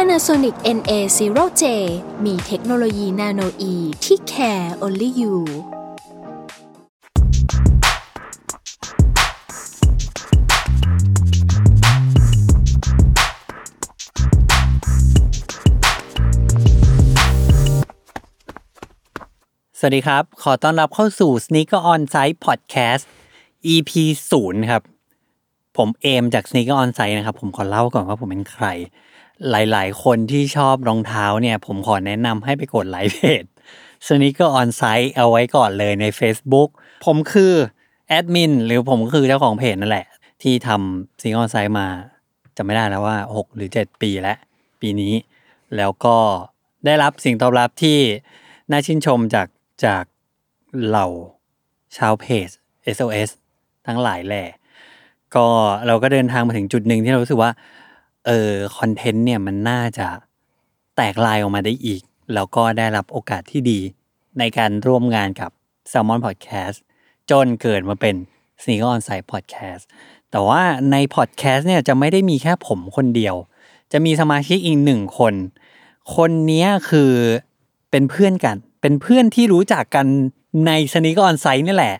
Panasonic NA0J มีเทคโนโลยีนาโนอีที่ care only you สวัสดีครับ ขอต้อนรับเข้าสู่ Sneaker On Site Podcast EP 0 ครับ ผมเอมจาก Sneaker On Site นะครับ ผมขอเล่าก่อนว่าผมเป็นใคร หลายๆ คนที่ชอบรองเท้าเนี่ย ผมขอแนะนำให้ไปกดไลค์เพจ Sneaker On Site เอาไว้ก่อนเลยใน Facebook ผมคือแอดมินหรือผมคือเจ้าของเพจนั่นแหละ ที่ทำ Sneaker On Site มาจะไม่ได้แล้วว่า 6 หรือ 7 ปีแล้ว ปีนี้ แล้วก็ได้รับสิ่งตอบรับที่น่าชื่นชมจากจากเหล่าชาวเพจ SOS ทั้งหลายแหล่ก็เราก็เดินทางมาถึงจุดหนึ่งที่เรารู้สึกว่า เออคอนเทนต์เนี่ยมันน่าจะแตกลายออกมาได้อีก แล้วก็ได้รับโอกาสที่ดี ในการร่วมงานกับ Salmon Podcast จนเกิดมาเป็น Sneaker On Site Podcast แต่ว่าใน Podcast เนี่ยจะไม่ได้มีแค่ผมคนเดียว จะมีสมาชิกอีกหนึ่งคน คนนี้คือเป็นเพื่อนกัน เป็นเพื่อนที่รู้จักกันในสนิกออนไซต์นี่แหละ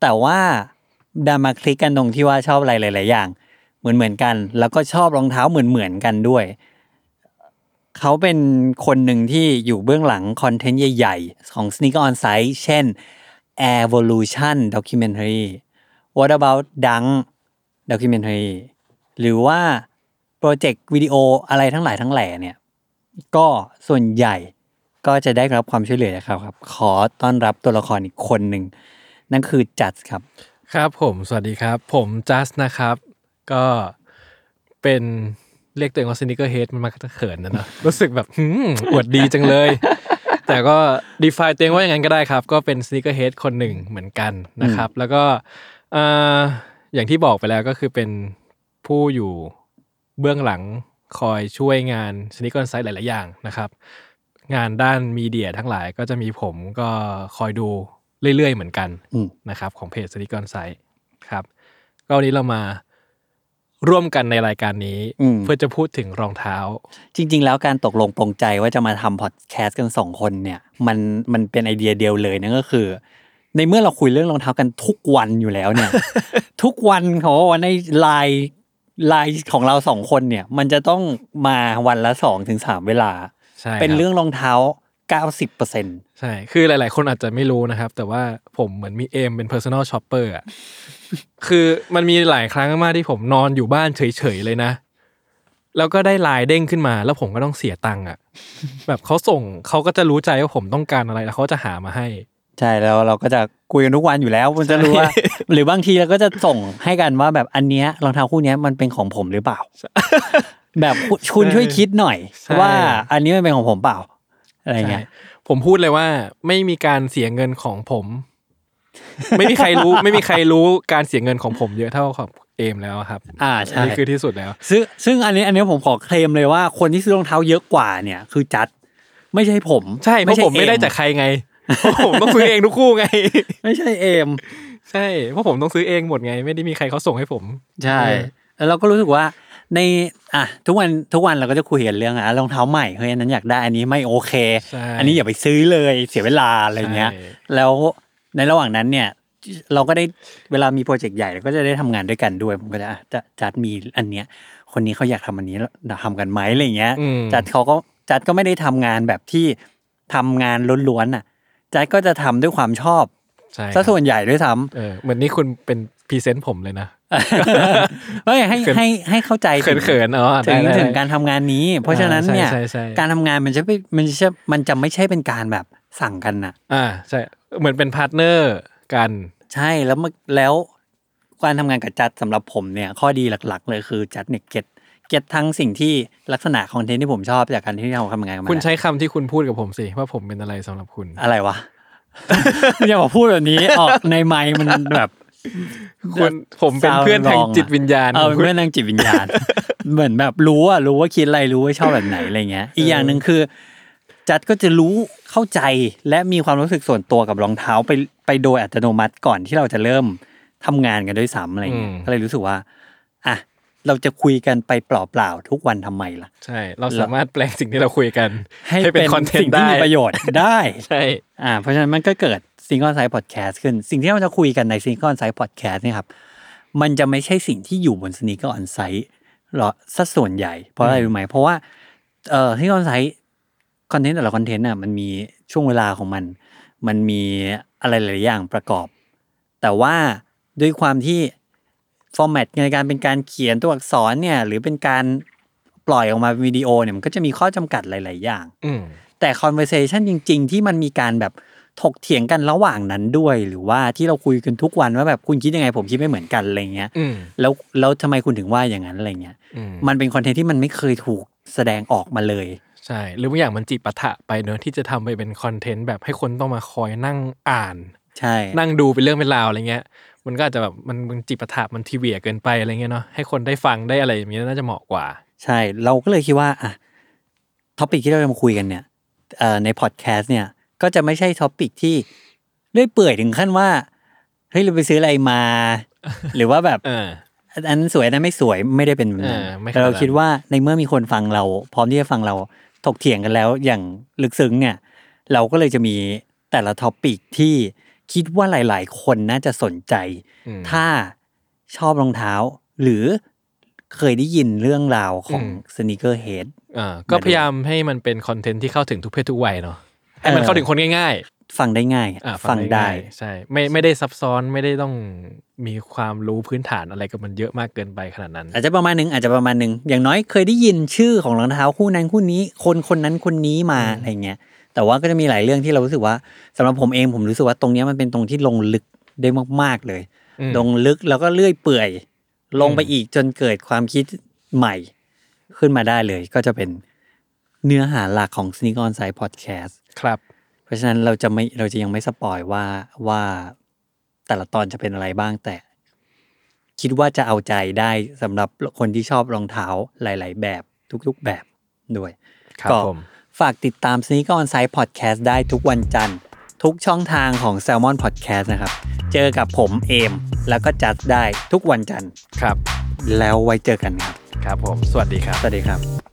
แต่ว่าดันมาคลิกกันตรงที่ว่าชอบอะไรหลาย ๆ อย่าง เหมือนเหมือนๆกัน แล้วก็ชอบรองเท้าเหมือนเหมือนๆกันด้วย เขาเป็นคนหนึ่งที่อยู่เบื้องหลังคอนเทนต์ใหญ่ ๆ ของ Sneaker On Site เช่น Evolution Documentary What About Dunk Documentary หรือว่าโปรเจกต์วิดีโออะไรทั้งหลายทั้งแหล่เนี่ย ก็ส่วนใหญ่ก็จะได้รับความช่วยเหลือจากเขาครับ ขอต้อนรับตัวละครอีกคนหนึ่ง นั่นคือจัสครับ ครับผม สวัสดีครับ ผมจัสนะครับ ก็เป็นเรียกตัวเองว่า sneakerhead มันมาเขินนะเนอะรู้สึกแบบหืมอวดดีจังเลย แต่ก็ define ตัวเองว่าอย่างนั้นก็ได้ครับ ก็เป็น sneakerhead คนหนึ่งเหมือนกันนะครับ แล้วก็อย่างที่บอกไปแล้วก็คือเป็นผู้อยู่เบื้องหลังคอยช่วยงานสนิเกอร์ไซต์หลาย ๆ อย่างนะครับ งานด้านมีเดียทั้งหลายก็จะมีผมก็คอยดูเรื่อย ๆ เหมือนกันนะครับ ของเพจสนิกอนไซต์ครับ ก็วันนี้เรามา ร่วมกันในรายการนี้อืมเพื่อจะพูดถึงรองเท้า จริง ๆ แล้วการตกลงปรงใจว่าจะมาทำพอดแคสต์กันสองคนเนี่ยมันมันเป็นไอเดียเดียวเลยนั่นก็คือ ในเมื่อเราคุยเรื่องรองเท้ากันทุกวันอยู่แล้วเนี่ย ทุกวันเขาบอกว่าในไลน์ไลน์ของเราสองคนเนี่ย มันจะต้องมาวันละสองถึงสามเวลาใช่เป็นคบเรื่องรองเท้า เก้าสิบเปอร์เซ็นต์ใช่ คือหลาย ๆ คนอาจจะไม่รู้นะครับ แต่ว่าผมเหมือนมีเอมเป็น personal shopper อะ คือมันมีหลายครั้งมากที่ผมนอนอยู่บ้านเฉย ๆ เลยนะ แล้วก็ได้ไลน์เด้งขึ้นมา แล้วผมก็ต้องเสียตังค์อะ แบบเขาส่งเขาก็จะรู้ใจว่าผมต้องการอะไรแล้วเขาจะหามาให้ ใช่แล้วเราก็จะคุยกันทุกวันอยู่แล้วมันจะรู้ว่า หรือบางทีเราก็จะส่งให้กันว่าแบบอันเนี้ยรองเท้าคู่เนี้ยมันเป็นของผมหรือเปล่า แบบคุณคุณช่วยคิดหน่อยใช่ว่าอันนี้มันเป็นของผมเปล่า อะไรเงี้ยใช่ผมพูดเลยว่าไม่มีการเสียเงินของผม ไม่มีใครรู้ไม่มีใครรู้การเสียเงินของผมเยอะเท่าของเอมแล้วครับ อ่าอันใช่นี้คือที่สุดแล้ว ซึ่งซึ่งอันนี้อันนี้ผมขอเคลมเลยว่าคนที่ซื้อรองเท้าเยอะกว่าเนี่ย คือจัด ไม่ใช่ผม ใช่เพราะผมไม่ได้เอจากใครไงเพราะผมต้องซื้อเองทุกคู่ไง ไม่ใช่เอมใช่เพราะผมต้องซื้อเองหมดไง ไม่ได้มีใครเขาส่งให้ผม ใช่ แล้วเราก็รู้สึกว่า ในอะทุกวันทุกวันเราก็จะคุยกันเรื่องอะรองเท้าใหม่เฮ้ยอันนั้นอยากได้อันนี้ไม่โอเค ใช่อันนี้อย่าไปซื้อเลยเสียเวลาอะไรเงี้ย ใช่ แล้วในระหว่างนั้นเนี่ย เราก็ได้เวลามีโปรเจกต์ใหญ่เราก็จะได้ทำงานด้วยกันด้วยผมก็จะอะจะจัดมีอันเนี้ย คนนี้เขาอยากทำอันนี้เราทำกันไหมอะไรเงี้ย อืม จัสเขาก็จัสก็ไม่ได้ทำงานแบบที่ทำงานล้วนๆน่ะจัสก็จะทำด้วยความชอบใช่ซะส่วนใหญ่ด้วยซ้ำ เออเหมือนนี่คุณเป็น present ผมเลยนะ เฮ้ยให้ให้ให้เข้าใจถึงเขินๆอ๋อถึงได้ได้ถึงการทำงานนี้ เพราะฉะนั้นเนี่ยใช่ใช่ใช่การทำงานมันจะไม่มันจะมันจะไม่ใช่เป็นการแบบสั่งกันน่ะ อ่าใช่เหมือนเป็น partnerกัน ใช่แล้วมันแล้วการทำงานกับจัดสำหรับผมเนี่ย ข้อดีหลัก ๆ เลยคือจัดเนี่ยเก็ตเก็ตทั้งสิ่งที่ลักษณะคอนเทนต์ที่ผมชอบจากการที่เราทำงานกันมาคุณใช้คำที่คุณพูดกับผมสิว่าผมเป็นอะไรสำหรับคุณอะไรวะอย่ามาพูดแบบนี้ออกในไมค์มันแบบ คุณผมเป็นเพื่อนทางจิตวิญญาณเออของคุณเพื่อนทางจิตวิญญาณ เหมือนแบบรู้อะรู้ว่าคิดอะไรรู้ว่าชอบแบบไหนอะไรเงี้ย อีกอย่างหนึ่งคือ จัดก็จะรู้เข้าใจและมีความรู้สึกส่วนตัวกับรองเท้าไปไปโดยอัตโนมัติก่อนที่เราจะเริ่มทำงานกันด้วยซ้ำอะไรเงี้ยอืมก็เลยรู้สึกว่าอะเราจะคุยกันไปเปล่าๆทุกวันทำไมล่ะ ใช่ เราสามารถแปลงสิ่งที่เราคุยกัน ให้ให้เป็นเป็น content สิ่งที่ได้มีประโยชน์ได้ใช่ อ่า เพราะฉะนั้นมันก็เกิด Single Size Podcast ขึ้น สิ่งที่เราจะคุยกันใน Single Size Podcast เนี่ยครับ มันจะไม่ใช่สิ่งที่อยู่บนสนีกเกอร์ออนไซต์หรอสัส่วนใหญ่ เพราะอะไรรู้ไหม เพราะว่าเอ่อ Sneaker on Site content แต่ละ content อะมันมีช่วงเวลาของมัน มันมีอะไรหลายๆอย่างประกอบ แต่ว่าด้วยความที่ format ในการเป็นการเขียนตัวอักษรเนี่ย หรือเป็นการปล่อยออกมาเป็นวิดีโอเนี่ยมันก็จะมีข้อจำกัดหลาย ๆ อย่างอืมแต่ conversation จริง ๆ ที่มันมีการแบบ ถกเถียงกันระหว่างนั้นด้วย หรือว่าที่เราคุยกันทุกวันว่าแบบคุณคิดยังไง ผมคิดไม่เหมือนกันอะไรเงี้ยอืมแล้วแล้วทำไมคุณถึงว่าอย่างนั้นอะไรเงี้ยอืมมันเป็น content ที่มันไม่เคยถูกแสดงออกมาเลยใช่หรือบางอย่างมันจิปาถะไปเนอะที่จะทำไปเป็น content แบบให้คนต้องมาคอยนั่งอ่าน ใช่ นั่งดูเป็นเรื่องเป็นราวอะไรเงี้ย มันก็อาจจะแบบมันมันจิปาถะมันทีเวียเกินไปอะไรเงี้ยเนาะให้คนได้ฟังได้อะไรอย่างเงี้ยน่าจะเหมาะกว่า ใช่เราก็เลยคิดว่าอะ topic ที่เราจะมาคุยกันเนี่ยเอ่อในพอดแคสต์เนี่ย ก็จะไม่ใช่ topic ที่เรื่อยเปื่อยถึงขั้นว่าเฮ้ยเราไปซื้ออะไรมา หรือว่าแบบเอออันนั้นสวยอันนั้นไม่สวยไม่ได้เป็นแบบนั้นเออไม่ขนาดนั้นแต่เราคิดว่าในเมื่อมีคนฟังเรา พร้อมที่จะฟังเราถกเถียงกันแล้วอย่างลึกซึ้งเนี่ย เราก็เลยจะมีแต่ละ topic ที่คิดว่าหลาย ๆ คนน่าจะสนใจอืมถ้าชอบรองเท้า หรือเคยได้ยินเรื่องราวของอืมสน e เกอร์เฮดอ่าก็พยายามให้มันเป็น content ที่เข้าถึงทุกเพศทุกวัยเนาะ ให้มันเออเข้าถึงคนง่ายฟังได้ง่ายๆอ่าฟังได้ง่ายๆใช่ไม่ไม่ได้ซับซ้อนไม่ได้ต้องมีความรู้พื้นฐานอะไรกับมันเยอะมากเกินไปขนาดนั้น อาจจะประมาณหนึ่งอาจจะประมาณหนึ่งอย่างน้อยเคยได้ยินชื่อของรองเท้าคู่นั้นคู่นี้ คนคนนั้นคนนี้มาอะไรเงี้ยแต่ว่าก็จะมีหลายเรื่องที่เรารู้สึกว่าสำหรับผมเองผมรู้สึกว่าตรงเนี้ยมันเป็นตรงที่ลงลึกได้มาก ๆเลยอืมลงลึกแล้วก็เลื่อยเปื่อย ลงไปอืมอีกจนเกิดความคิดใหม่ขึ้นมาได้เลย ก็จะเป็น เนื้อหาหลักของ Sneak On Site Podcast ครับ เพราะฉะนั้นเราจะไม่เราจะยังไม่สปอยว่าว่าแต่ละตอนจะเป็นอะไรบ้างแต่ คิดว่าจะเอาใจได้สำหรับคนที่ชอบรองเท้าหลาย ๆ แบบทุกๆแบบด้วยครับก็ผมฝากติดตาม Sneak On Site Podcast ได้ทุกวันจันทร์ ทุกช่องทางของ Salmon Podcast นะครับ เจอกับผมเอม แล้วก็จัดได้ทุกวันจันทร์ครับ แล้วไว้เจอกันครับ ครับผม สวัสดีครับ สวัสดีครับ